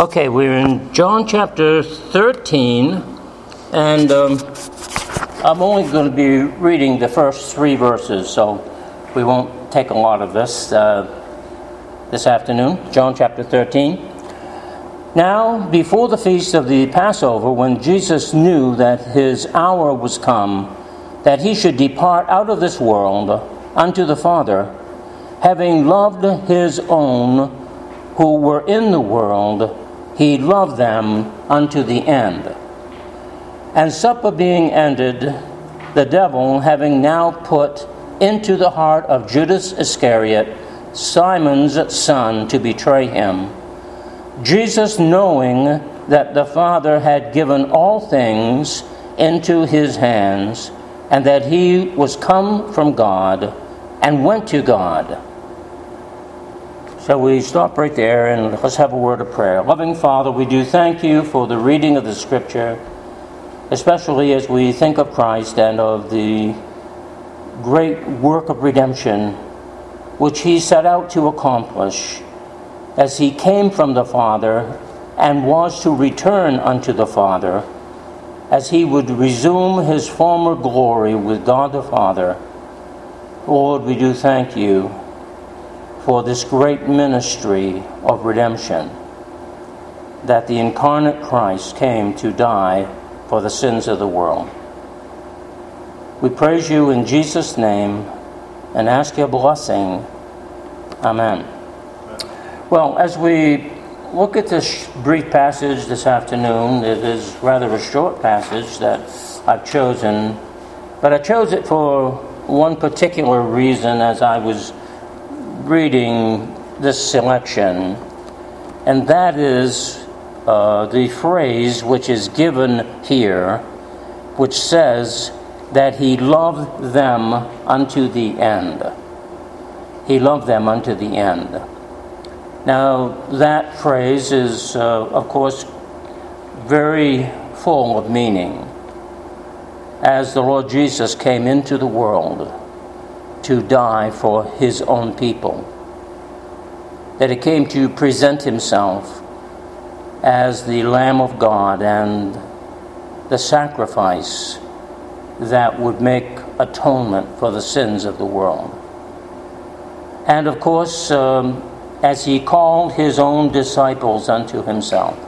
Okay, we're in John chapter 13, and um, I'm only going to be reading the first three verses, so we won't take a lot of this uh, this afternoon. John chapter 13. Now, before the feast of the Passover, when Jesus knew that his hour was come, that he should depart out of this world unto the Father, having loved his own who were in the world, he loved them unto the end. And supper being ended, the devil having now put into the heart of Judas Iscariot, Simon's son, to betray him, Jesus, knowing that the Father had given all things into his hands, and that he was come from God and went to God so we stop right there and let's have a word of prayer. Loving Father, we do thank you for the reading of the Scripture, especially as we think of Christ and of the great work of redemption which he set out to accomplish as he came from the Father and was to return unto the Father, as he would resume his former glory with God the Father. Lord, we do thank you for this great ministry of redemption that the incarnate Christ came to die for the sins of the world. We praise you in Jesus' name and ask your blessing. Amen. Well, as we look at this brief passage this afternoon, it is rather a short passage that I've chosen, but I chose it for one particular reason as I was reading this selection, and that is uh, the phrase which is given here, which says that he loved them unto the end. He loved them unto the end. Now, that phrase is, uh, of course, very full of meaning. As the Lord Jesus came into the world, to die for his own people. That he came to present himself as the Lamb of God and the sacrifice that would make atonement for the sins of the world. And of course, um, as he called his own disciples unto himself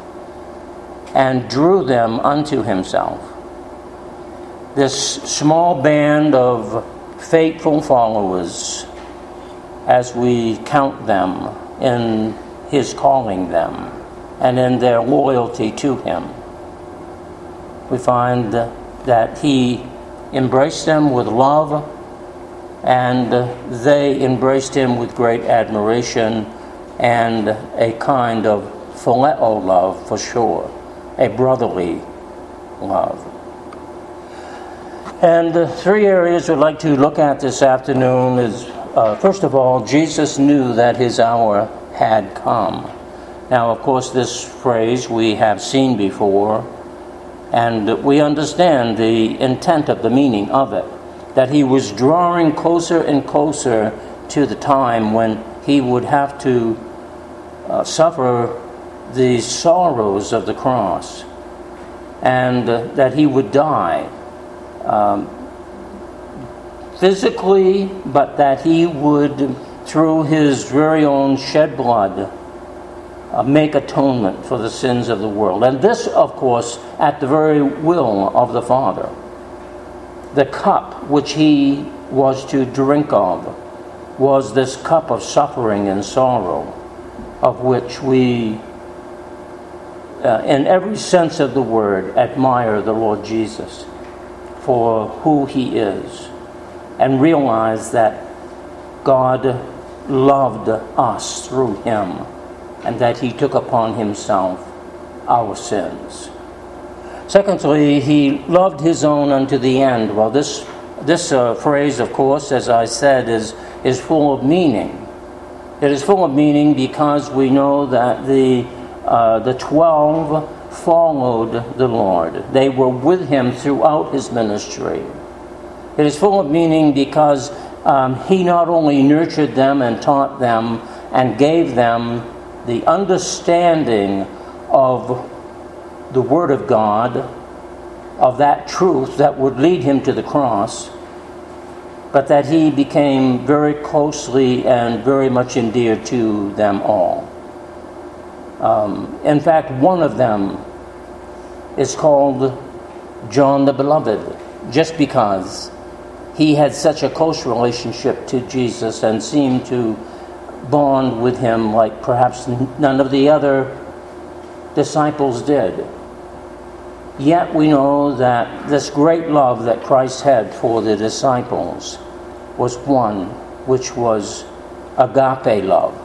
and drew them unto himself, this small band of faithful followers as we count them in his calling them and in their loyalty to him. We find that he embraced them with love and they embraced him with great admiration and a kind of phileo love for sure, a brotherly love. And the three areas we'd like to look at this afternoon is uh, first of all, Jesus knew that his hour had come. Now, of course, this phrase we have seen before, and we understand the intent of the meaning of it that he was drawing closer and closer to the time when he would have to uh, suffer the sorrows of the cross and uh, that he would die um, physically, but that he would, through his very own shed blood, uh, make atonement for the sins of the world. And this, of course, at the very will of the Father. The cup which he was to drink of was this cup of suffering and sorrow, of which we, uh, in every sense of the word, admire the Lord Jesus for who He is and realize that God loved us through Him and that He took upon Himself our sins. Secondly, He loved His own unto the end. Well, this, this uh, phrase, of course, as I said, is, is full of meaning. It is full of meaning because we know that the, uh, the 12 followed the Lord. They were with him throughout his ministry. It is full of meaning because um, he not only nurtured them and taught them and gave them the understanding of the Word of God, of that truth that would lead him to the cross, but that he became very closely and very much endeared to them all. Um, in fact, one of them is called John the Beloved, just because he had such a close relationship to Jesus and seemed to bond with him like perhaps none of the other disciples did. Yet we know that this great love that Christ had for the disciples was one which was agape love.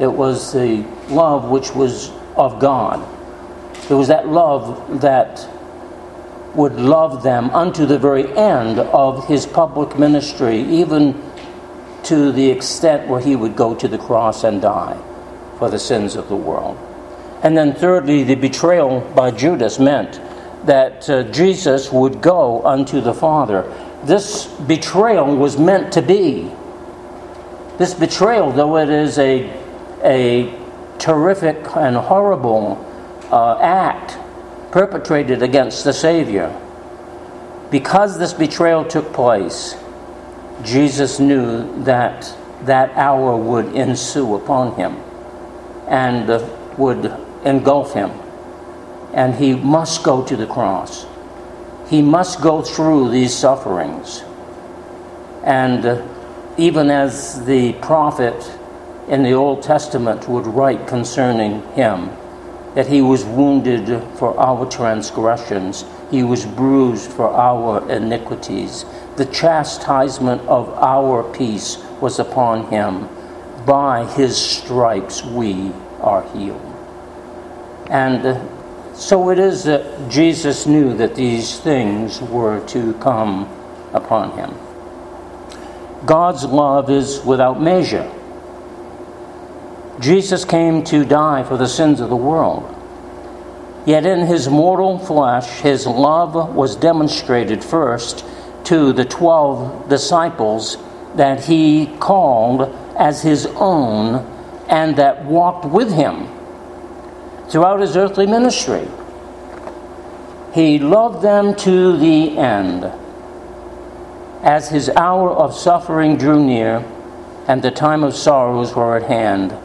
It was the love which was of God. It was that love that would love them unto the very end of his public ministry, even to the extent where he would go to the cross and die for the sins of the world. And then, thirdly, the betrayal by Judas meant that uh, Jesus would go unto the Father. This betrayal was meant to be. This betrayal, though it is a, a terrific and horrible uh, act perpetrated against the Savior, because this betrayal took place, Jesus knew that that hour would ensue upon him and uh, would engulf him. And he must go to the cross. He must go through these sufferings. And uh, even as the prophet in the Old Testament would write concerning him, that he was wounded for our transgressions, he was bruised for our iniquities. The chastisement of our peace was upon him. By his stripes we are healed. And so it is that Jesus knew that these things were to come upon him. God's love is without measure. Jesus came to die for the sins of the world. Yet in his mortal flesh, his love was demonstrated first to the twelve disciples that he called as his own and that walked with him throughout his earthly ministry. He loved them to the end. As his hour of suffering drew near and the time of sorrows were at hand,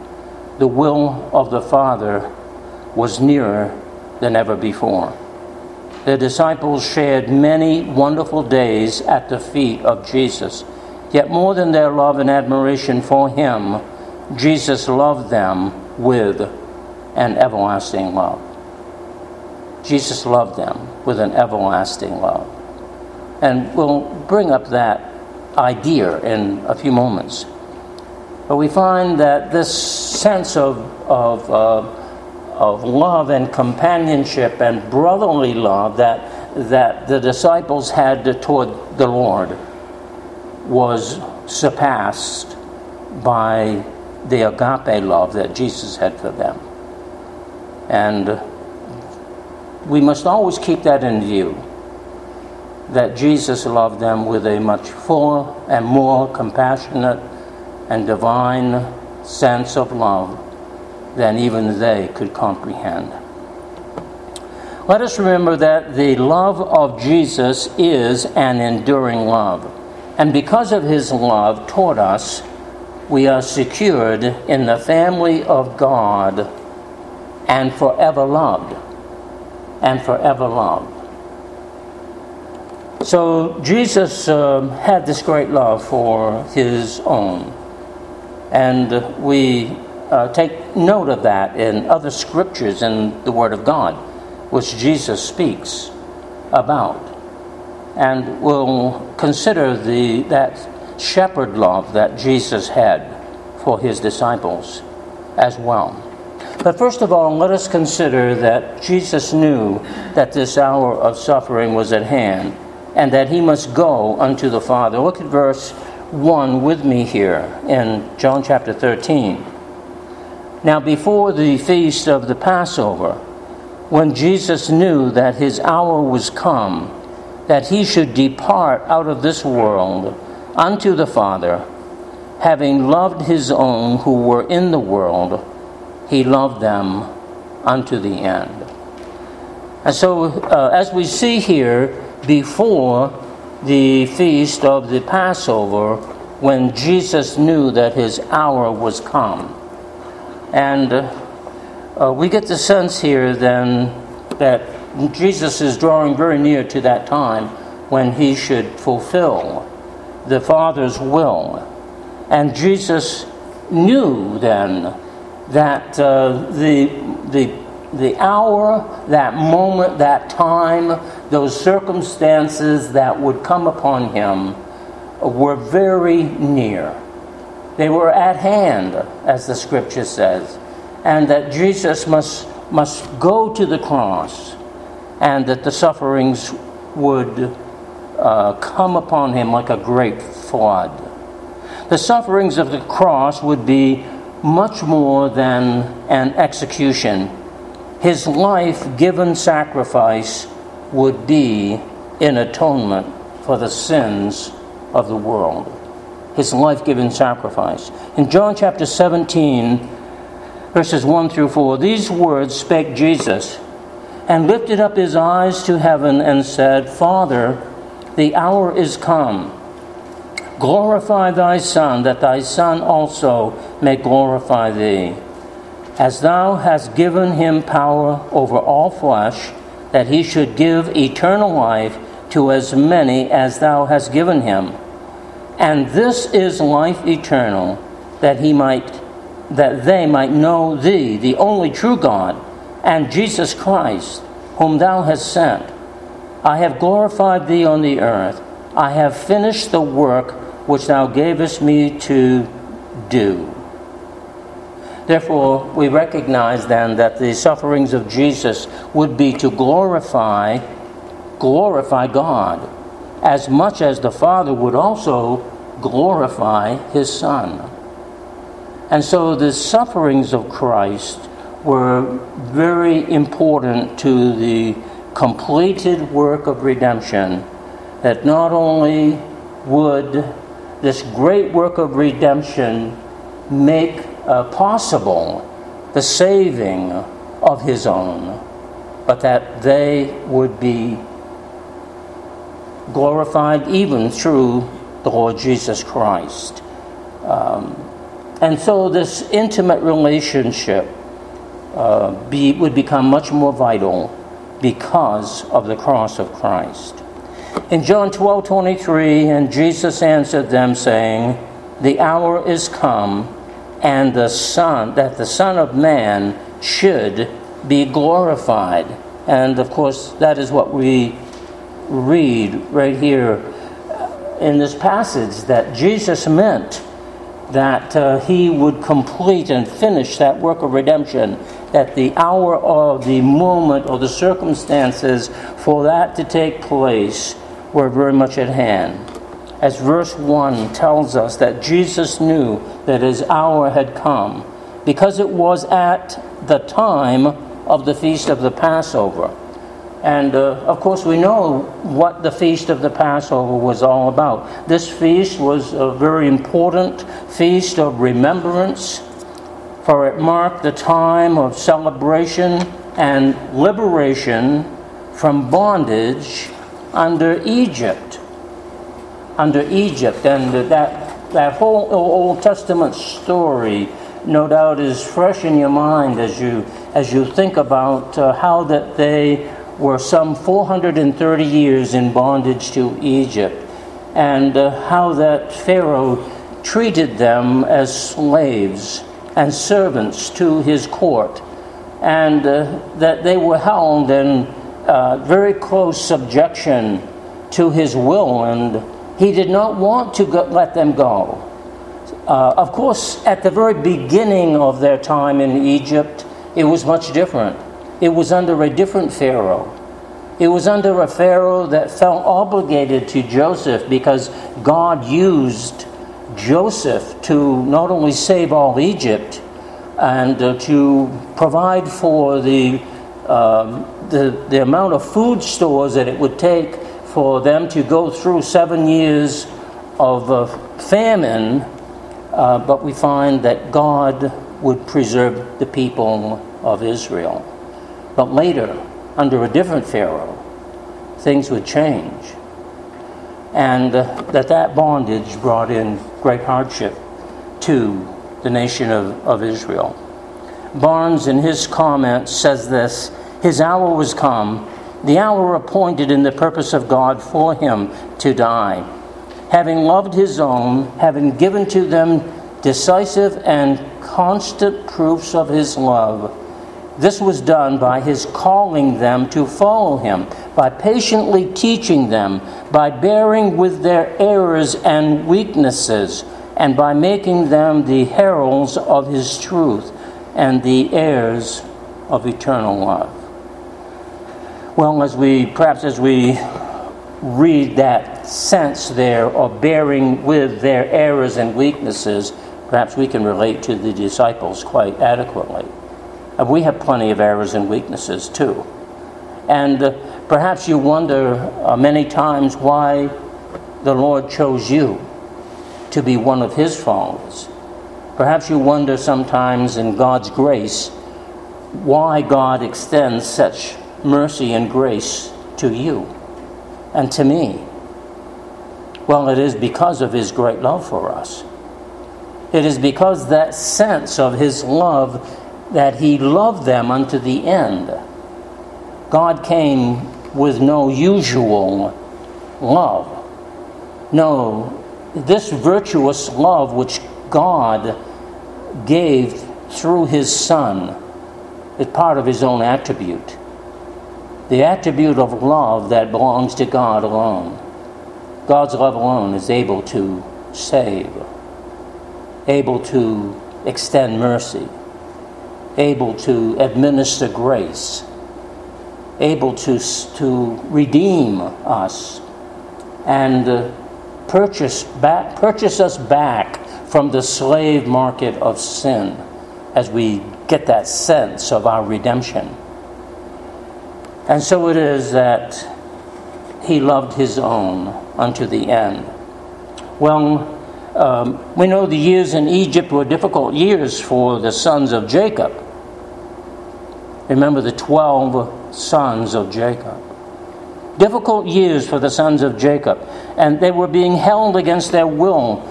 the will of the Father was nearer than ever before. The disciples shared many wonderful days at the feet of Jesus. Yet more than their love and admiration for him, Jesus loved them with an everlasting love. Jesus loved them with an everlasting love. And we'll bring up that idea in a few moments. But we find that this sense of, of, uh, of love and companionship and brotherly love that, that the disciples had toward the Lord was surpassed by the agape love that Jesus had for them. And we must always keep that in view that Jesus loved them with a much fuller and more compassionate and divine sense of love than even they could comprehend. Let us remember that the love of Jesus is an enduring love. And because of his love toward us, we are secured in the family of God and forever loved. And forever loved. So Jesus um, had this great love for his own. And we uh, take note of that in other scriptures in the Word of God, which Jesus speaks about. And we'll consider the, that shepherd love that Jesus had for his disciples as well. But first of all, let us consider that Jesus knew that this hour of suffering was at hand and that he must go unto the Father. Look at verse 1 with me here in John chapter 13. Now, before the feast of the Passover, when Jesus knew that his hour was come, that he should depart out of this world unto the Father, having loved his own who were in the world, he loved them unto the end. And so, uh, as we see here, before the feast of the Passover, when Jesus knew that his hour was come. And uh, we get the sense here then that Jesus is drawing very near to that time when he should fulfill the Father's will. And Jesus knew then that uh, the, the, the hour, that moment, that time, those circumstances that would come upon him were very near. They were at hand, as the scripture says, and that Jesus must, must go to the cross and that the sufferings would uh, come upon him like a great flood. The sufferings of the cross would be much more than an execution. His life given sacrifice would be in atonement for the sins of the world. His life given sacrifice. In John chapter 17, verses 1 through 4, these words spake Jesus and lifted up his eyes to heaven and said, Father, the hour is come. Glorify thy Son, that thy Son also may glorify thee. As thou hast given him power over all flesh, that he should give eternal life to as many as thou hast given him. And this is life eternal, that he might that they might know thee, the only true God, and Jesus Christ, whom thou hast sent. I have glorified thee on the earth. I have finished the work which thou gavest me to do. Therefore, we recognize then that the sufferings of Jesus would be to glorify glorify God as much as the Father would also glorify his Son. And so the sufferings of Christ were very important to the completed work of redemption, that not only would this great work of redemption make uh, possible the saving of his own, but that they would be glorified even through the Lord Jesus Christ. Um, and so this intimate relationship uh, be, would become much more vital because of the cross of Christ. In John 12 23, and Jesus answered them, saying, The hour is come, and the Son, that the Son of Man should be glorified. And of course, that is what we read right here in this passage that Jesus meant that uh, he would complete and finish that work of redemption, that the hour or the moment or the circumstances for that to take place were very much at hand. As verse 1 tells us that Jesus knew that his hour had come because it was at the time of the feast of the Passover. And uh, of course, we know what the feast of the Passover was all about. This feast was a very important feast of remembrance, for it marked the time of celebration and liberation from bondage under Egypt. Under Egypt. And that, that whole Old Testament story, no doubt, is fresh in your mind as you, as you think about uh, how that they were some 430 years in bondage to Egypt, and uh, how that Pharaoh treated them as slaves and servants to his court, and uh, that they were held in uh, very close subjection to his will, and he did not want to go, let them go. Uh, of course, at the very beginning of their time in Egypt, it was much different it was under a different Pharaoh. It was under a Pharaoh that felt obligated to Joseph because God used Joseph to not only save all Egypt and uh, to provide for the, um, the, the amount of food stores that it would take for them to go through seven years of uh, famine, uh, but we find that God would preserve the people of Israel. But later, under a different Pharaoh, things would change. And uh, that that bondage brought in great hardship to the nation of, of Israel. Barnes, in his comments, says this His hour was come, the hour appointed in the purpose of God for him to die. Having loved his own, having given to them decisive and constant proofs of his love, this was done by his calling them to follow him, by patiently teaching them, by bearing with their errors and weaknesses, and by making them the heralds of his truth and the heirs of eternal love. Well, as we perhaps as we read that sense there of bearing with their errors and weaknesses, perhaps we can relate to the disciples quite adequately. Uh, we have plenty of errors and weaknesses too. And uh, perhaps you wonder uh, many times why the Lord chose you to be one of His followers. Perhaps you wonder sometimes in God's grace why God extends such mercy and grace to you and to me. Well, it is because of His great love for us. It is because that sense of His love that he loved them unto the end. God came with no usual love. No, this virtuous love which God gave through his Son is part of his own attribute. The attribute of love that belongs to God alone. God's love alone is able to save, able to extend mercy able to administer grace, able to, to redeem us and uh, purchase, back, purchase us back from the slave market of sin as we get that sense of our redemption. And so it is that he loved his own unto the end. Well, um, we know the years in Egypt were difficult years for the sons of Jacob. Remember the 12 sons of Jacob. Difficult years for the sons of Jacob, and they were being held against their will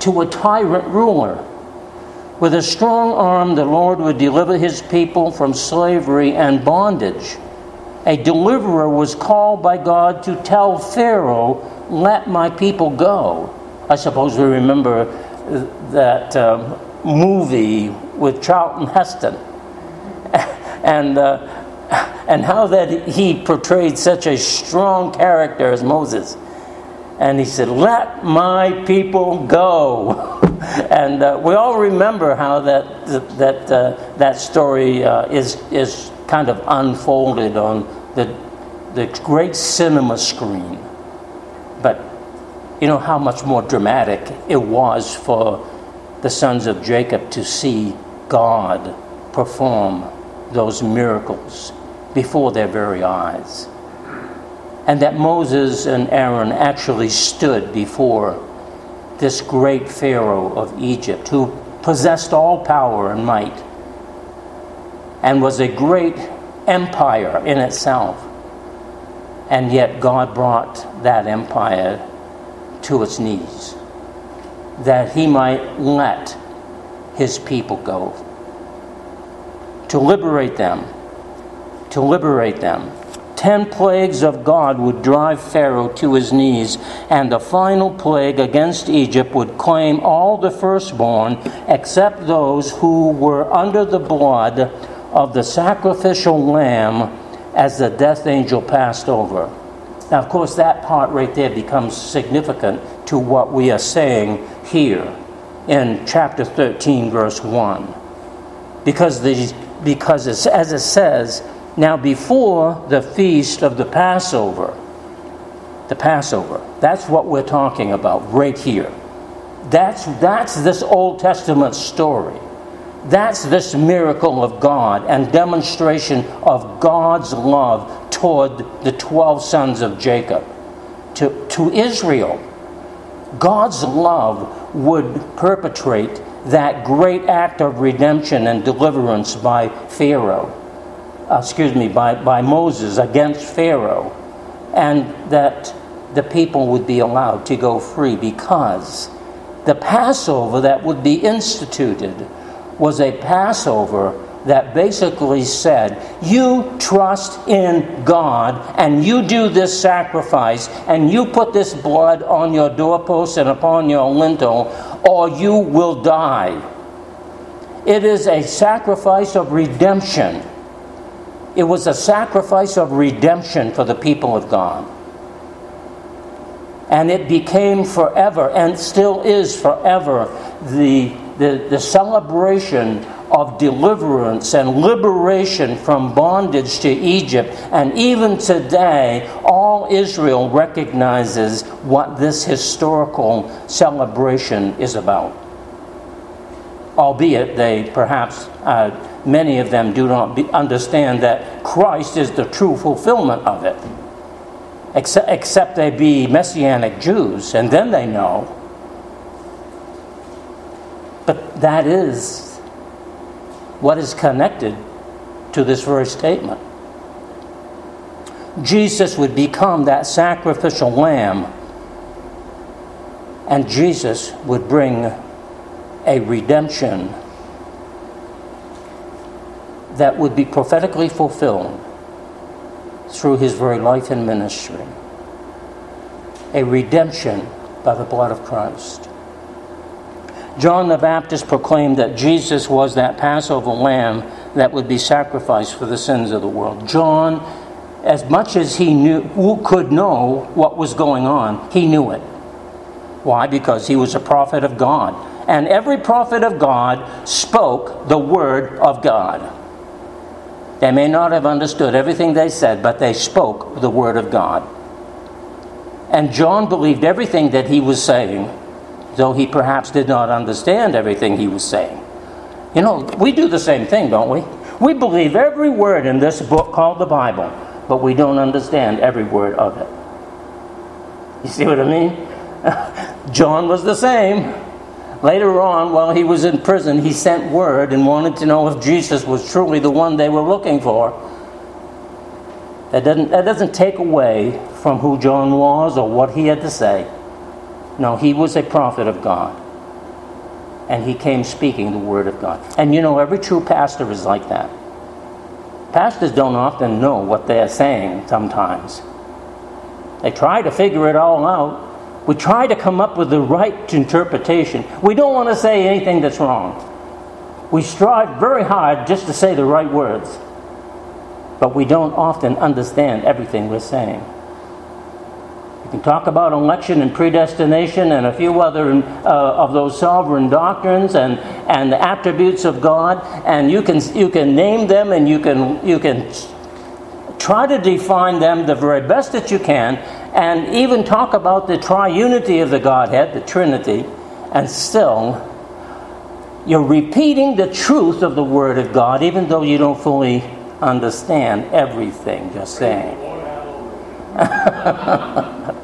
to a tyrant ruler. With a strong arm, the Lord would deliver his people from slavery and bondage. A deliverer was called by God to tell Pharaoh, Let my people go. I suppose we remember that uh, movie with Charlton Heston and, uh, and how that he portrayed such a strong character as Moses. And he said, Let my people go. and uh, we all remember how that, that, uh, that story uh, is, is kind of unfolded on the, the great cinema screen. But you know how much more dramatic it was for the sons of Jacob to see God perform those miracles before their very eyes. And that Moses and Aaron actually stood before this great Pharaoh of Egypt who possessed all power and might and was a great empire in itself. And yet God brought that empire to its knees that he might let his people go to liberate them. To liberate them. Ten plagues of God would drive Pharaoh to his knees, and the final plague against Egypt would claim all the firstborn except those who were under the blood of the sacrificial lamb as the death angel passed over. Now, of course, that part right there becomes significant to what we are saying here in chapter 13, verse 1. Because these because it's, as it says, now before the feast of the Passover, the Passover, that's what we're talking about right here. That's, that's this Old Testament story. That's this miracle of God and demonstration of God's love toward the 12 sons of Jacob. To, to Israel, God's love would perpetrate that great act of redemption and deliverance by Pharaoh. uh, excuse me, by, by Moses against Pharaoh, and that the people would be allowed to go free because the Passover that would be instituted was a Passover that basically said, You trust in God and you do this sacrifice and you put this blood on your doorpost and upon your lintel, or you will die. It is a sacrifice of redemption. It was a sacrifice of redemption for the people of God. And it became forever, and still is forever, the, the, the celebration of deliverance and liberation from bondage to Egypt. And even today, all Israel recognizes what this historical celebration is about. Albeit they perhaps, uh, many of them do not be, understand that Christ is the true fulfillment of it. Except, except they be Messianic Jews, and then they know. But that is what is connected to this very statement. Jesus would become that sacrificial lamb, and Jesus would bring a redemption that would be prophetically fulfilled through his very life and ministry. A redemption by the blood of Christ. John the Baptist proclaimed that Jesus was that Passover lamb that would be sacrificed for the sins of the world. John, as much as he knew, who could know what was going on, he knew it. Why? Because he was a prophet of God. And every prophet of God spoke the word of God. They may not have understood everything they said, but they spoke the word of God. And John believed everything that he was saying though he perhaps did not understand everything he was saying. You know, we do the same thing, don't we? We believe every word in this book called the Bible, but we don't understand every word of it. You see what I mean? John was the same. Later on, while he was in prison, he sent word and wanted to know if Jesus was truly the one they were looking for. That doesn't, that doesn't take away from who John was or what he had to say. No, he was a prophet of God. And he came speaking the word of God. And you know, every true pastor is like that. Pastors don't often know what they're saying sometimes. They try to figure it all out. We try to come up with the right interpretation. We don't want to say anything that's wrong. We strive very hard just to say the right words. But we don't often understand everything we're saying. You can talk about election and predestination and a few other uh, of those sovereign doctrines and, and the attributes of God, and you can, you can name them and you can, you can try to define them the very best that you can, and even talk about the triunity of the Godhead, the Trinity, and still you're repeating the truth of the Word of God, even though you don't fully understand everything you're saying.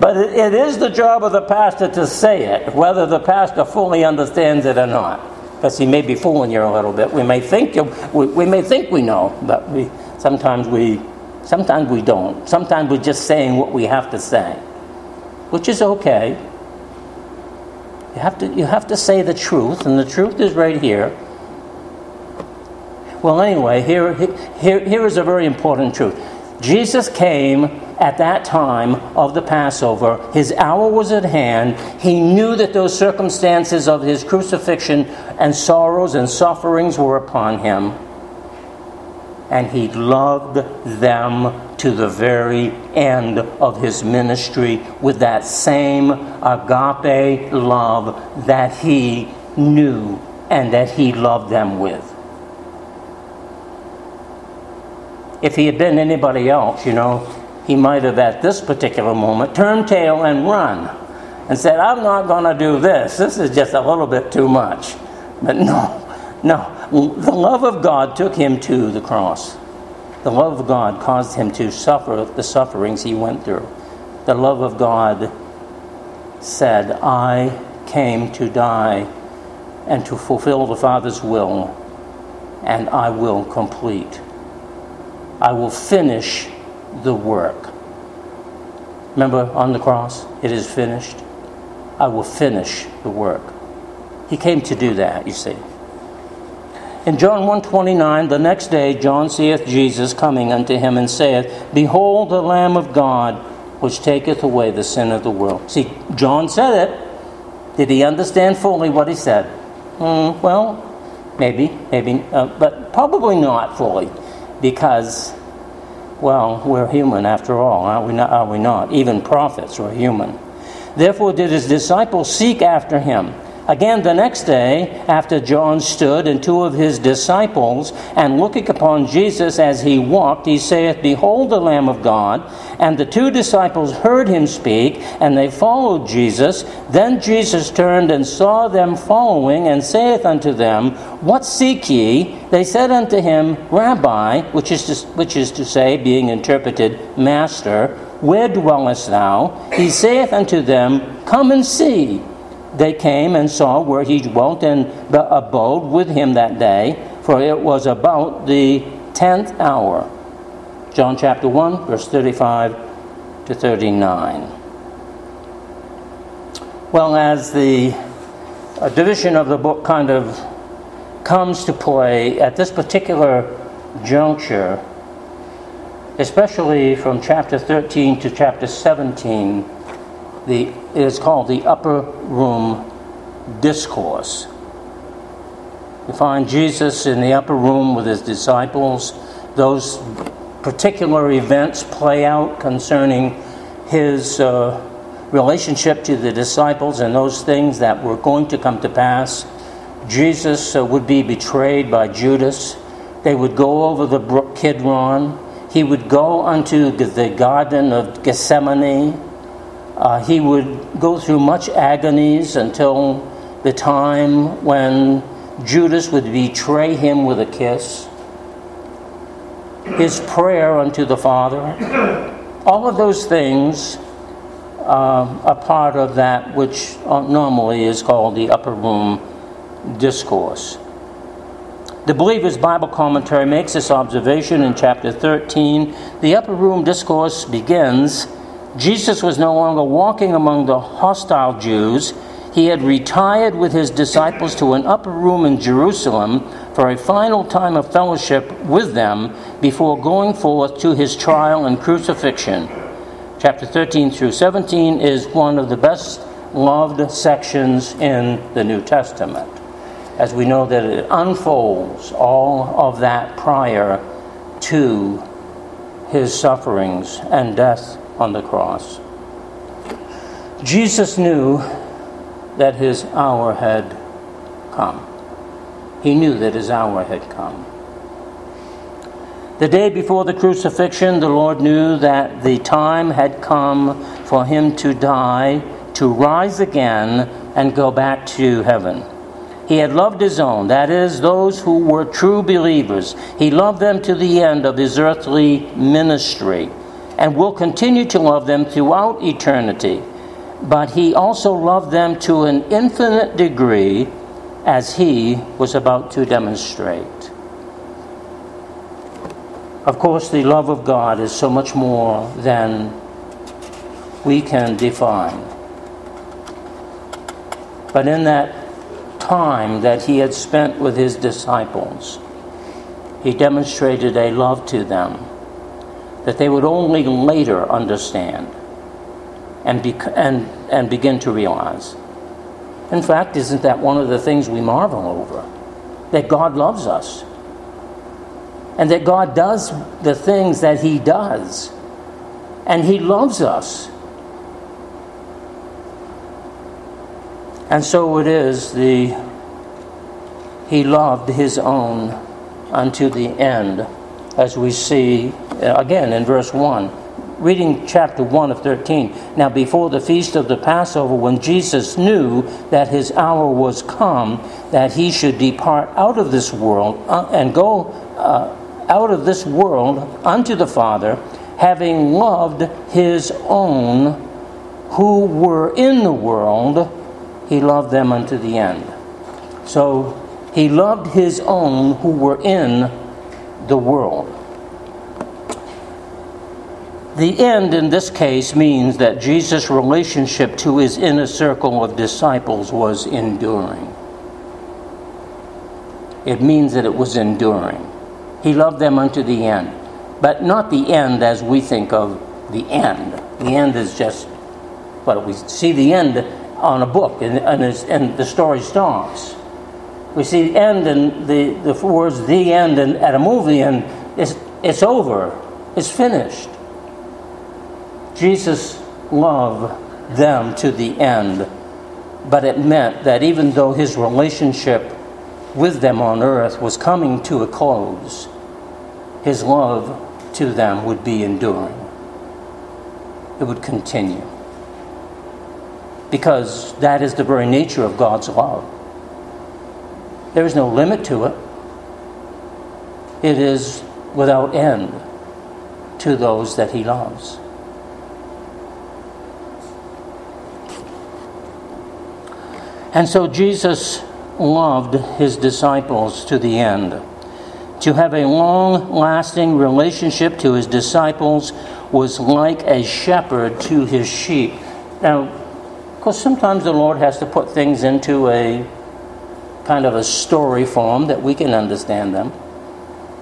but it, it is the job of the pastor to say it, whether the pastor fully understands it or not. Because he may be fooling you a little bit. We may think we, we may think we know, but we sometimes we sometimes we don't. Sometimes we're just saying what we have to say, which is okay. You have to you have to say the truth, and the truth is right here. Well, anyway, here, here, here is a very important truth. Jesus came at that time of the Passover. His hour was at hand. He knew that those circumstances of his crucifixion and sorrows and sufferings were upon him. And he loved them to the very end of his ministry with that same agape love that he knew and that he loved them with. If he had been anybody else, you know, he might have at this particular moment turned tail and run and said, I'm not going to do this. This is just a little bit too much. But no, no. The love of God took him to the cross. The love of God caused him to suffer the sufferings he went through. The love of God said, I came to die and to fulfill the Father's will, and I will complete I will finish the work. Remember on the cross, it is finished. I will finish the work. He came to do that, you see. In John 1:29, the next day John seeth Jesus coming unto him and saith, Behold the Lamb of God, which taketh away the sin of the world. See, John said it. Did he understand fully what he said? Mm, well, maybe, maybe, uh, but probably not fully, because, well, we're human after all, are we not? Are we not? Even prophets were human. Therefore, did his disciples seek after him. Again, the next day, after John stood and two of his disciples, and looking upon Jesus as he walked, he saith, Behold the Lamb of God. And the two disciples heard him speak, and they followed Jesus. Then Jesus turned and saw them following, and saith unto them, What seek ye? They said unto him, Rabbi, which is to, which is to say, being interpreted, Master, where dwellest thou? He saith unto them, Come and see they came and saw where he dwelt and abode with him that day, for it was about the tenth hour. John chapter 1, verse 35 to 39. Well, as the uh, division of the book kind of comes to play at this particular juncture, especially from chapter 13 to chapter 17, the, is called the Upper Room Discourse. You find Jesus in the upper room with his disciples. Those particular events play out concerning his uh, relationship to the disciples and those things that were going to come to pass. Jesus uh, would be betrayed by Judas. They would go over the brook Kidron. He would go unto the Garden of Gethsemane uh, he would go through much agonies until the time when Judas would betray him with a kiss. His prayer unto the Father. All of those things uh, are part of that which uh, normally is called the upper room discourse. The Believer's Bible Commentary makes this observation in chapter 13. The upper room discourse begins Jesus was no longer walking among the hostile Jews. He had retired with his disciples to an upper room in Jerusalem for a final time of fellowship with them before going forth to his trial and crucifixion. Chapter 13 through 17 is one of the best loved sections in the New Testament, as we know that it unfolds all of that prior to his sufferings and death on the cross. Jesus knew that his hour had come. He knew that his hour had come. The day before the crucifixion, the Lord knew that the time had come for him to die, to rise again, and go back to heaven. He had loved his own, that is, those who were true believers. He loved them to the end of his earthly ministry and will continue to love them throughout eternity. But he also loved them to an infinite degree as he was about to demonstrate. Of course, the love of God is so much more than we can define. But in that time that he had spent with his disciples, he demonstrated a love to them that they would only later understand and, be, and, and begin to realize. In fact, isn't that one of the things we marvel over? That God loves us. And that God does the things that He does. And He loves us. And so it is the He loved His own unto the end, as we see again in verse 1. Reading chapter 1 of 13. Now, before the feast of the Passover, when Jesus knew that his hour was come, that he should depart out of this world uh, and go uh, out of this world unto the Father, having loved his own who were in the world, he loved them unto the end. So, he loved his own who were in the world. The end in this case means that Jesus' relationship to his inner circle of disciples was enduring. It means that it was enduring. He loved them unto the end, but not the end as we think of the end. The end is just, but we see the end on a book and, and, and the story stops. We see the end and the, the words the end and at a movie and it's, it's over, it's finished. Jesus loved them to the end, but it meant that even though his relationship with them on earth was coming to a close, his love to them would be enduring. It would continue. Because that is the very nature of God's love. There is no limit to it, it is without end to those that he loves. And so Jesus loved his disciples to the end. To have a long lasting relationship to his disciples was like a shepherd to his sheep. Now, of course, sometimes the Lord has to put things into a kind of a story form that we can understand them.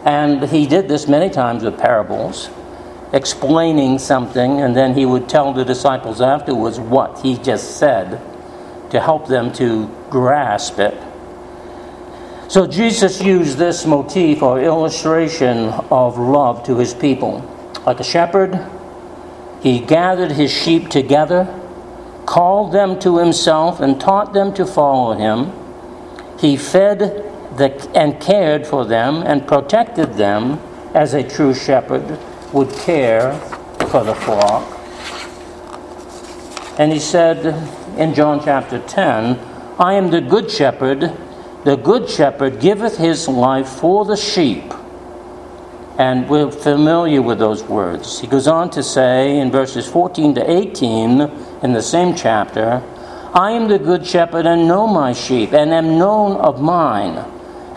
And he did this many times with parables, explaining something, and then he would tell the disciples afterwards what he just said to help them to grasp it. So Jesus used this motif or illustration of love to his people. Like a shepherd, he gathered his sheep together, called them to himself, and taught them to follow him. He fed the, and cared for them and protected them as a true shepherd would care for the flock. And he said, in John chapter 10 I am the good shepherd. The good shepherd giveth his life for the sheep. And we're familiar with those words. He goes on to say in verses 14 to 18 in the same chapter I am the good shepherd and know my sheep, and am known of mine.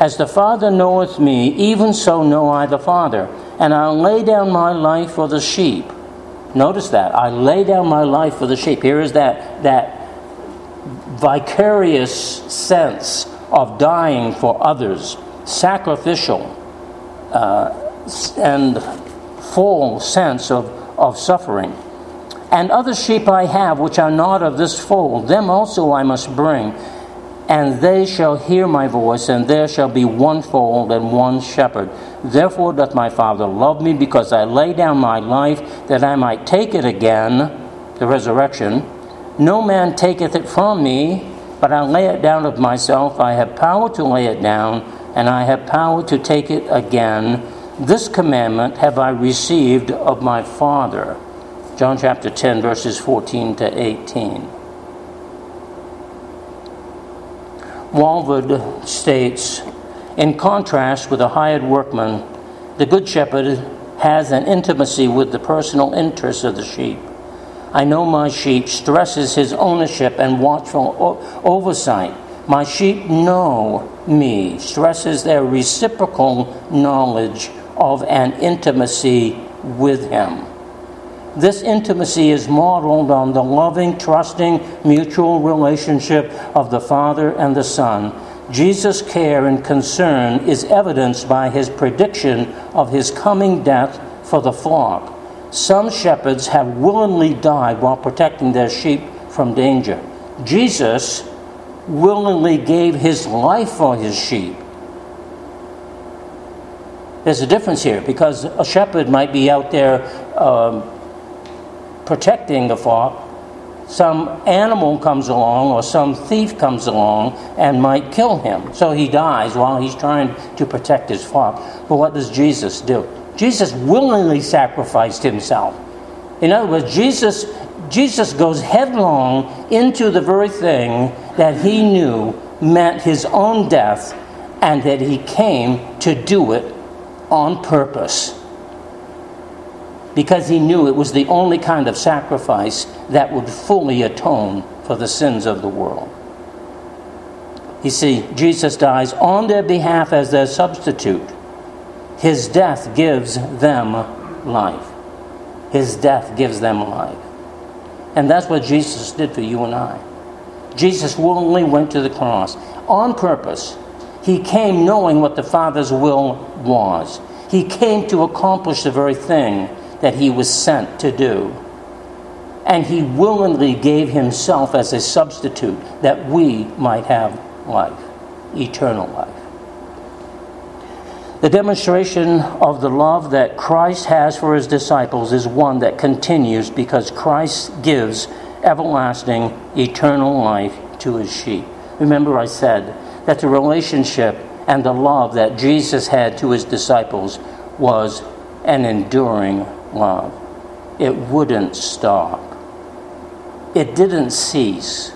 As the Father knoweth me, even so know I the Father, and I lay down my life for the sheep. Notice that. I lay down my life for the sheep. Here is that, that vicarious sense of dying for others, sacrificial, uh, and full sense of, of suffering. And other sheep I have which are not of this fold, them also I must bring, and they shall hear my voice, and there shall be one fold and one shepherd. Therefore doth my Father love me, because I lay down my life that I might take it again, the resurrection. No man taketh it from me, but I lay it down of myself. I have power to lay it down, and I have power to take it again. This commandment have I received of my Father. John chapter 10, verses 14 to 18. Walvoord states In contrast with a hired workman, the Good Shepherd has an intimacy with the personal interests of the sheep. I know my sheep stresses his ownership and watchful o- oversight. My sheep know me, stresses their reciprocal knowledge of an intimacy with him. This intimacy is modeled on the loving, trusting, mutual relationship of the Father and the Son. Jesus' care and concern is evidenced by his prediction of his coming death for the flock. Some shepherds have willingly died while protecting their sheep from danger. Jesus willingly gave his life for his sheep. There's a difference here because a shepherd might be out there um, protecting the flock. Some animal comes along or some thief comes along and might kill him. So he dies while he's trying to protect his flock. But what does Jesus do? Jesus willingly sacrificed himself. In other words, Jesus, Jesus goes headlong into the very thing that he knew meant his own death and that he came to do it on purpose. Because he knew it was the only kind of sacrifice that would fully atone for the sins of the world. You see, Jesus dies on their behalf as their substitute. His death gives them life. his death gives them life. And that's what Jesus did for you and I. Jesus willingly went to the cross on purpose. He came knowing what the Father's will was. He came to accomplish the very thing that he was sent to do. And he willingly gave himself as a substitute that we might have life, eternal life. The demonstration of the love that Christ has for his disciples is one that continues because Christ gives everlasting, eternal life to his sheep. Remember, I said that the relationship and the love that Jesus had to his disciples was an enduring love. It wouldn't stop, it didn't cease.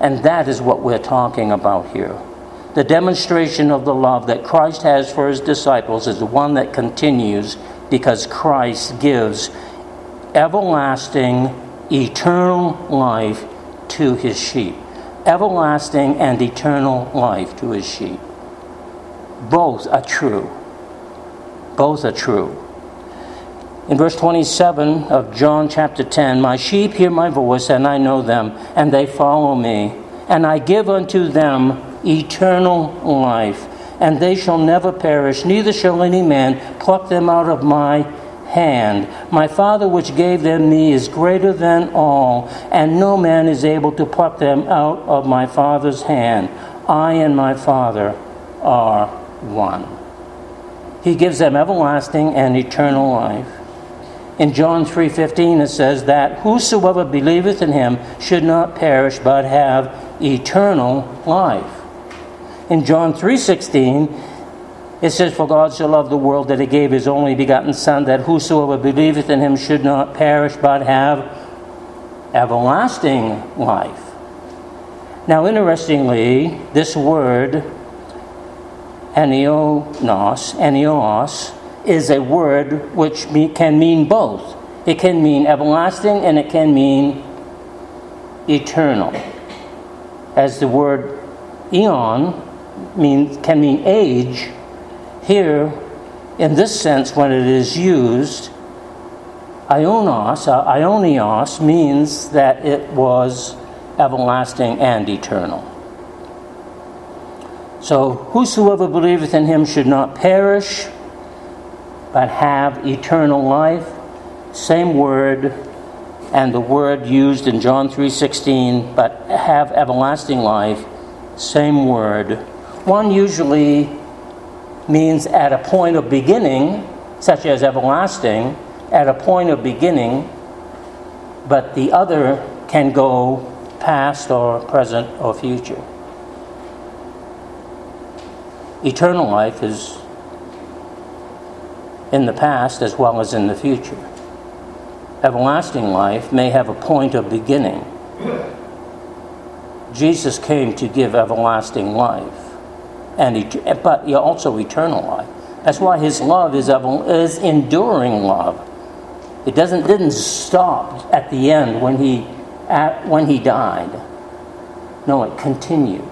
And that is what we're talking about here. The demonstration of the love that Christ has for his disciples is the one that continues because Christ gives everlasting, eternal life to his sheep. Everlasting and eternal life to his sheep. Both are true. Both are true. In verse 27 of John chapter 10, My sheep hear my voice, and I know them, and they follow me. And I give unto them eternal life, and they shall never perish, neither shall any man pluck them out of my hand. My Father, which gave them me, is greater than all, and no man is able to pluck them out of my Father's hand. I and my Father are one. He gives them everlasting and eternal life. In John 3:15 it says that whosoever believeth in him should not perish but have eternal life in John 3:16, it says, For God so loved the world that he gave his only begotten Son, that whosoever believeth in him should not perish, but have everlasting life. Now, interestingly, this word, anionos, anios, is a word which can mean both. It can mean everlasting and it can mean eternal. As the word eon mean, can mean age, here, in this sense, when it is used, ionos, uh, ionios, means that it was everlasting and eternal. So, whosoever believeth in him should not perish, but have eternal life. Same word, and the word used in John 3:16, but have everlasting life. Same word. One usually means at a point of beginning, such as everlasting, at a point of beginning, but the other can go past or present or future. Eternal life is in the past as well as in the future. Everlasting life may have a point of beginning. Jesus came to give everlasting life and but also eternal life. That's why his love is, is enduring love. It doesn't didn't stop at the end when he at, when he died. No, it continued.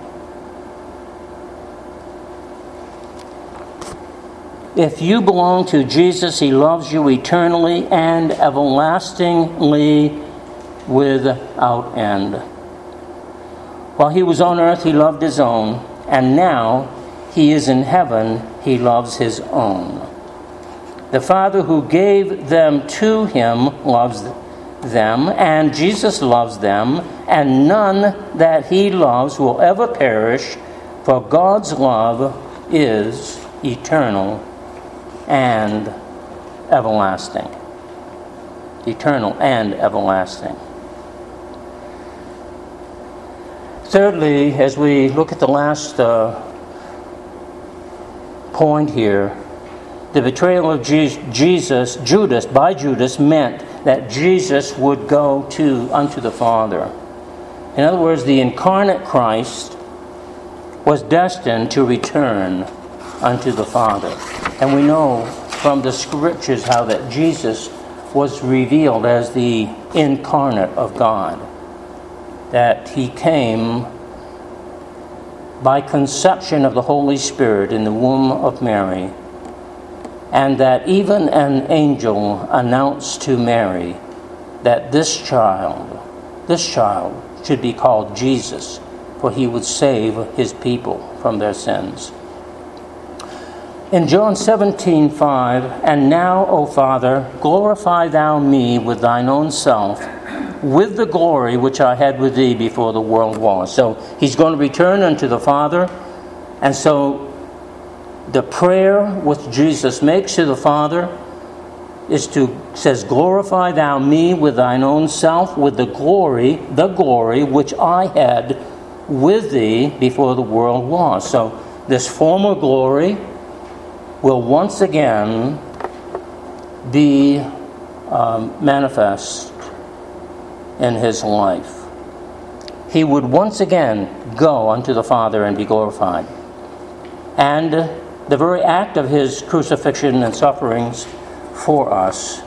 If you belong to Jesus, he loves you eternally and everlastingly without end. While he was on earth, he loved his own, and now he is in heaven, he loves his own. The Father who gave them to him loves them, and Jesus loves them, and none that he loves will ever perish, for God's love is eternal and everlasting. Eternal and everlasting. Thirdly, as we look at the last uh, point here. The betrayal of Jesus, Judas, by Judas, meant that Jesus would go to unto the Father. In other words, the incarnate Christ was destined to return unto the Father. And we know from the scriptures how that Jesus was revealed as the incarnate of God, that he came by conception of the Holy Spirit in the womb of Mary and that even an angel announced to Mary that this child, this child, should be called Jesus, for he would save his people from their sins. In John 17, 5, and now, O Father, glorify thou me with thine own self, with the glory which I had with thee before the world was. So he's going to return unto the Father, and so the prayer which Jesus makes to the Father is to says glorify thou me with thine own self with the glory the glory which I had with thee before the world was. So this former glory will once again be um, manifest in his life he would once again go unto the father and be glorified and the very act of his crucifixion and sufferings for us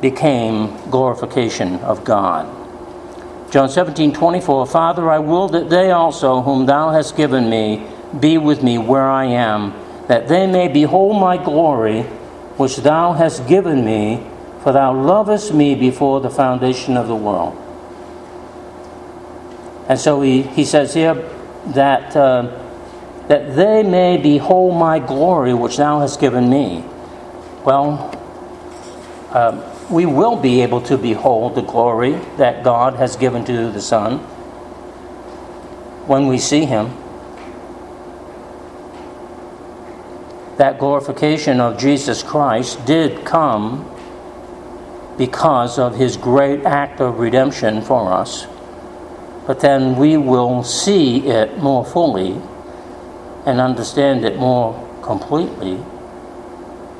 became glorification of God. John 17, 24, Father, I will that they also, whom thou hast given me, be with me where I am, that they may behold my glory, which thou hast given me, for thou lovest me before the foundation of the world. And so he, he says here that, uh, that they may behold my glory, which thou hast given me. Well, um, we will be able to behold the glory that God has given to the Son when we see Him. That glorification of Jesus Christ did come because of His great act of redemption for us. But then we will see it more fully and understand it more completely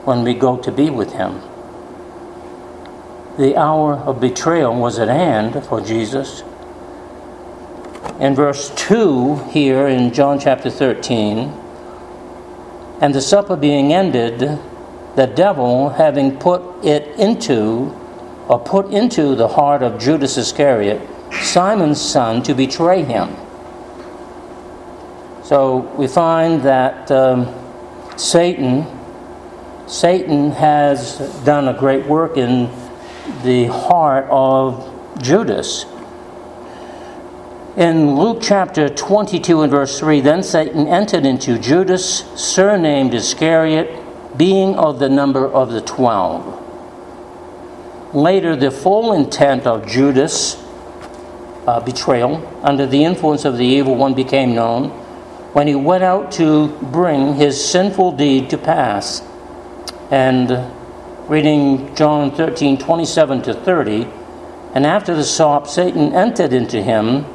when we go to be with him. The hour of betrayal was at hand for Jesus. In verse 2 here in John chapter 13, and the supper being ended, the devil having put it into, or put into the heart of Judas Iscariot, Simon's son, to betray him. So we find that um, Satan Satan has done a great work in the heart of Judas. In Luke chapter 22 and verse 3, then Satan entered into Judas, surnamed Iscariot, being of the number of the twelve. Later, the full intent of Judas' uh, betrayal under the influence of the evil one became known when he went out to bring his sinful deed to pass and reading John 13 27 to 30. And after the sop, Satan entered into him.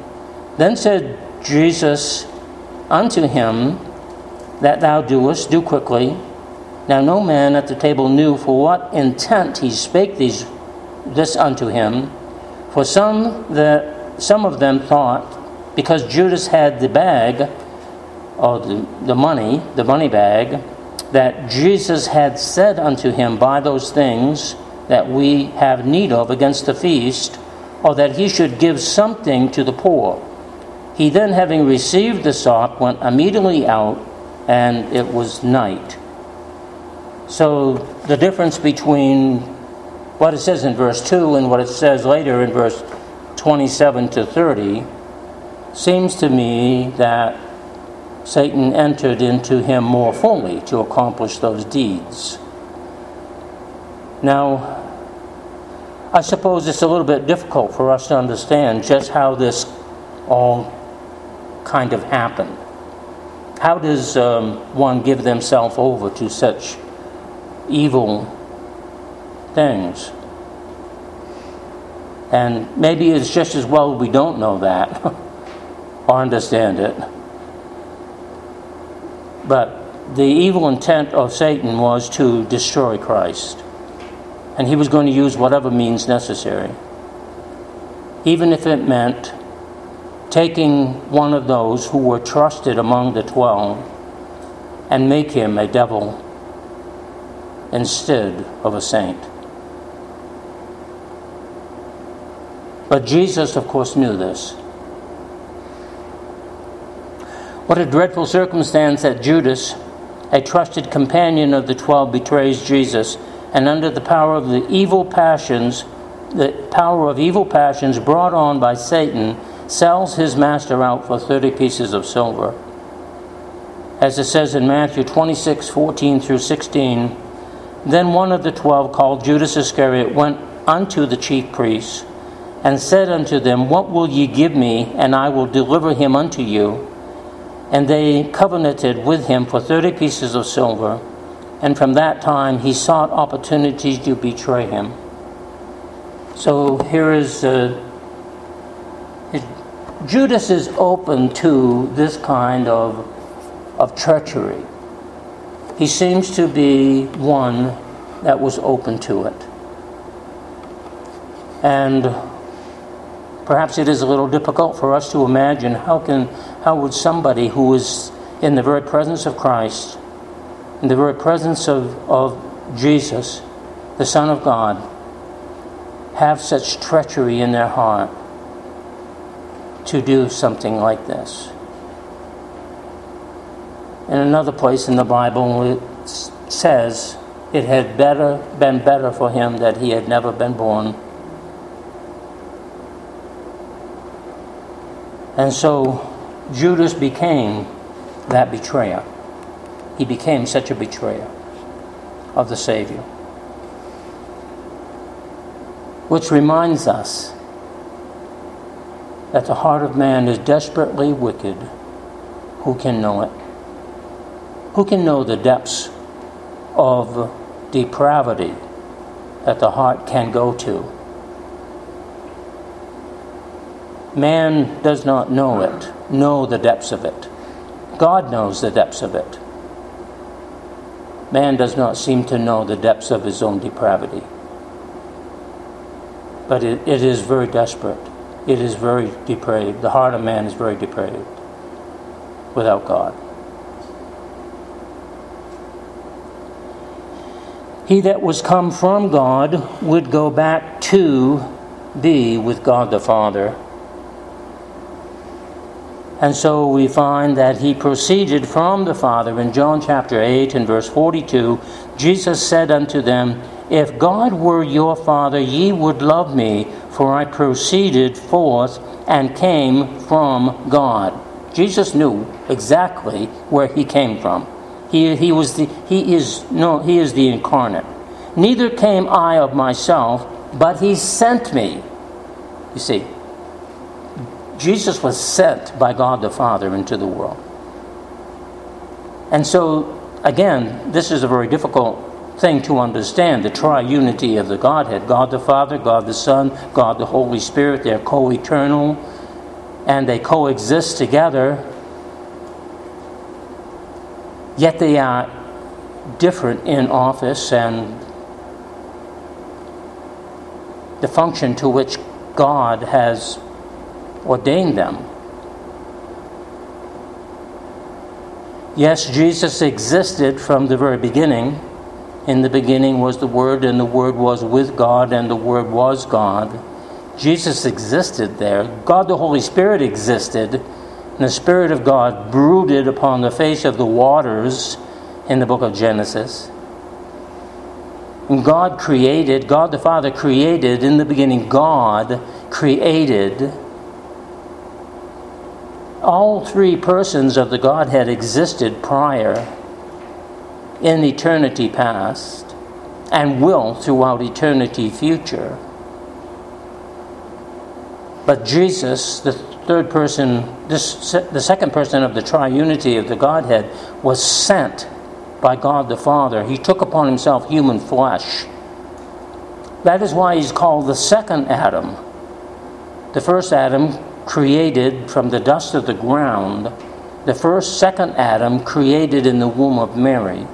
Then said Jesus unto him, That thou doest, do quickly. Now no man at the table knew for what intent he spake these, this unto him. For some that some of them thought, because Judas had the bag, or the, the money, the money bag, that Jesus had said unto him, Buy those things that we have need of against the feast, or that he should give something to the poor. He then, having received the sop, went immediately out, and it was night. So, the difference between what it says in verse 2 and what it says later in verse 27 to 30 seems to me that Satan entered into him more fully to accomplish those deeds. Now, I suppose it's a little bit difficult for us to understand just how this all kind of happened. How does um, one give themselves over to such evil things? And maybe it's just as well we don't know that or understand it. But the evil intent of Satan was to destroy Christ. And he was going to use whatever means necessary. Even if it meant taking one of those who were trusted among the twelve and make him a devil instead of a saint. But Jesus, of course, knew this. What a dreadful circumstance that Judas, a trusted companion of the twelve, betrays Jesus, and under the power of the evil passions, the power of evil passions brought on by Satan, sells his master out for 30 pieces of silver. As it says in Matthew 26 14 through 16, then one of the twelve, called Judas Iscariot, went unto the chief priests and said unto them, What will ye give me, and I will deliver him unto you? And they covenanted with him for thirty pieces of silver. And from that time he sought opportunities to betray him. So here is uh, Judas is open to this kind of, of treachery. He seems to be one that was open to it. And Perhaps it is a little difficult for us to imagine how can how would somebody who is in the very presence of Christ, in the very presence of, of Jesus, the Son of God, have such treachery in their heart to do something like this. In another place in the Bible, it says it had better been better for him that he had never been born. And so Judas became that betrayer. He became such a betrayer of the Savior. Which reminds us that the heart of man is desperately wicked. Who can know it? Who can know the depths of depravity that the heart can go to? Man does not know it, know the depths of it. God knows the depths of it. Man does not seem to know the depths of his own depravity. But it, it is very desperate. It is very depraved. The heart of man is very depraved without God. He that was come from God would go back to be with God the Father and so we find that he proceeded from the Father. In John chapter 8 and verse 42, Jesus said unto them, If God were your Father, ye would love me, for I proceeded forth and came from God. Jesus knew exactly where he came from. He, he, was the, he, is, no, he is the incarnate. Neither came I of myself, but he sent me. You see, Jesus was sent by God the Father into the world. And so, again, this is a very difficult thing to understand the triunity of the Godhead God the Father, God the Son, God the Holy Spirit. They're co eternal and they coexist together, yet they are different in office and the function to which God has ordained them. Yes, Jesus existed from the very beginning. In the beginning was the Word, and the Word was with God, and the Word was God. Jesus existed there. God the Holy Spirit existed, and the Spirit of God brooded upon the face of the waters in the book of Genesis. And God created, God the Father created, in the beginning, God created all three persons of the Godhead existed prior in eternity past and will throughout eternity future. But Jesus, the third person, this, the second person of the triunity of the Godhead, was sent by God the Father. He took upon himself human flesh. That is why he's called the second Adam. The first Adam created from the dust of the ground, the first, second Adam created in the womb of Mary.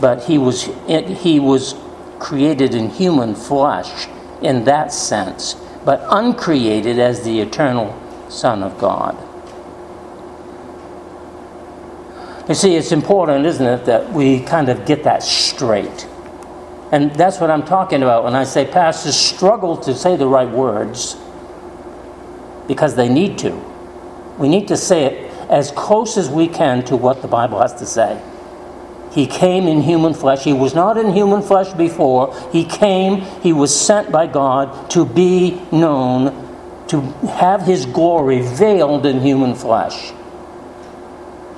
But he was, he was created in human flesh in that sense, but uncreated as the eternal Son of God. You see, it's important, isn't it, that we kind of get that straight. And that's what I'm talking about when I say pastors struggle to say the right words because they need to. We need to say it as close as we can to what the Bible has to say. He came in human flesh. He was not in human flesh before. He came, he was sent by God to be known, to have his glory veiled in human flesh.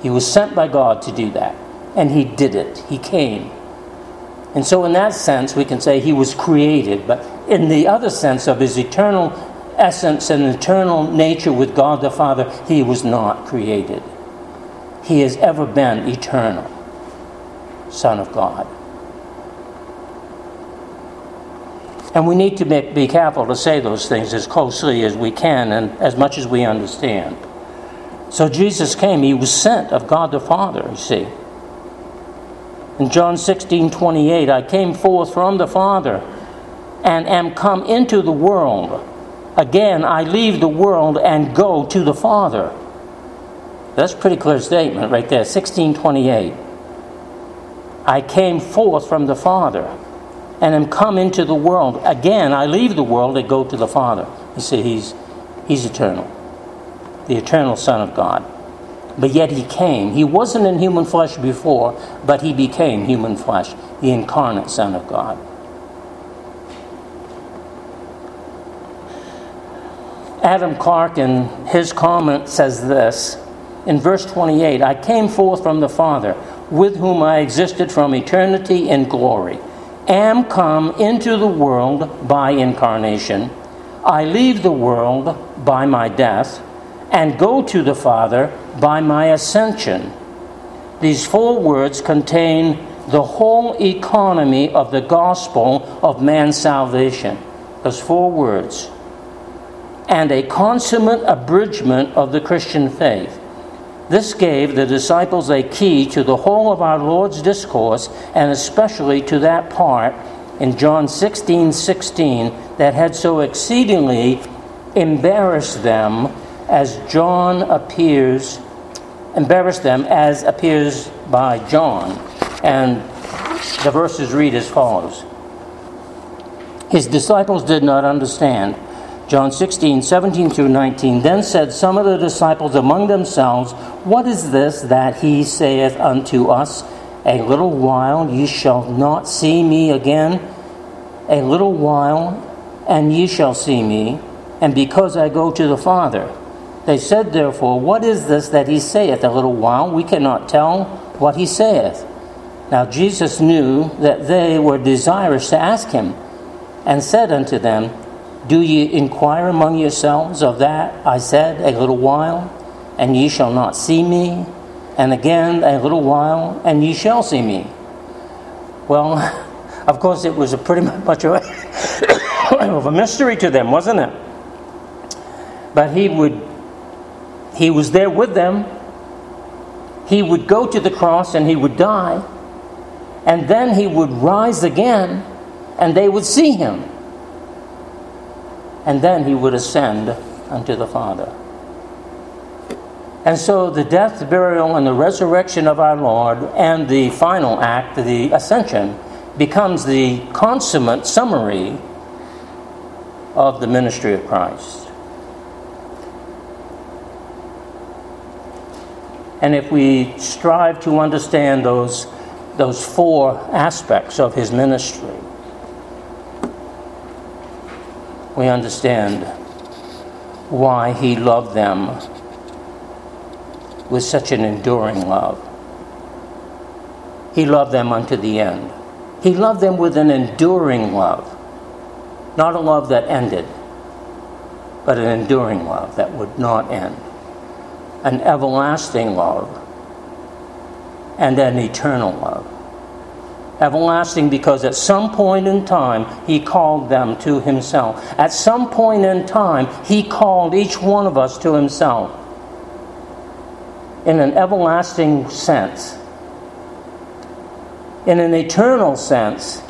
He was sent by God to do that. And he did it. He came. And so, in that sense, we can say he was created. But in the other sense of his eternal essence and eternal nature with God the Father, he was not created. He has ever been eternal. Son of God. And we need to be careful to say those things as closely as we can and as much as we understand. So Jesus came, he was sent of God the Father, you see. In John 16 28, I came forth from the Father and am come into the world. Again, I leave the world and go to the Father. That's a pretty clear statement right there, 1628. I came forth from the Father and am come into the world. Again, I leave the world and go to the Father. You see, he's, he's eternal, the eternal Son of God. But yet he came. He wasn't in human flesh before, but he became human flesh, the incarnate Son of God. Adam Clarke, in his comment, says this in verse 28 I came forth from the Father with whom I existed from eternity in glory, am come into the world by incarnation. I leave the world by my death and go to the Father by my ascension. These four words contain the whole economy of the gospel of man's salvation. Those four words. And a consummate abridgment of the Christian faith. This gave the disciples a key to the whole of our Lord's discourse, and especially to that part in John 16 16 that had so exceedingly embarrassed them as John appears, embarrassed them as appears by John. And the verses read as follows His disciples did not understand John 16, 17 through 19. Then said some of the disciples among themselves, What is this that he saith unto us? A little while ye shall not see me again. A little while, and ye shall see me, and because I go to the Father. They said, therefore, What is this that he saith? A little while, we cannot tell what he saith. Now Jesus knew that they were desirous to ask him, and said unto them, do ye inquire among yourselves of that I said a little while, and ye shall not see me, and again a little while, and ye shall see me? Well, of course, it was a pretty much of a mystery to them, wasn't it? But he would, he was there with them. He would go to the cross and he would die, and then he would rise again, and they would see him and then he would ascend unto the Father. And so the death, burial, and the resurrection of our Lord, and the final act, the ascension, becomes the consummate summary of the ministry of Christ. And if we strive to understand those, those four aspects of his ministry, we understand why he loved them with such an enduring love. He loved them unto the end. He loved them with an enduring love, not a love that ended, but an enduring love that would not end, an everlasting love, and an eternal love everlasting because at some point in time he called them to himself. At some point in time he called each one of us to himself in an everlasting sense. In an eternal sense,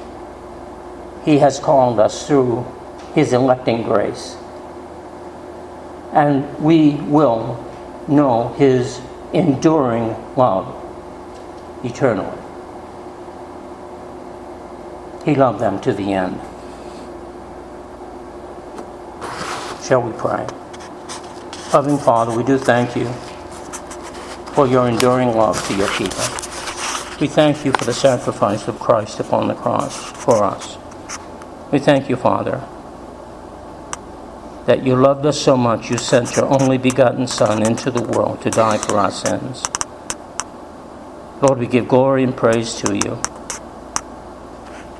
he has called us through his electing grace. And we will know his enduring love eternally. He loved them to the end. Shall we pray? Loving Father, we do thank you for your enduring love to your people. We thank you for the sacrifice of Christ upon the cross for us. We thank you, Father, that you loved us so much you sent your only begotten Son into the world to die for our sins. Lord, we give glory and praise to you.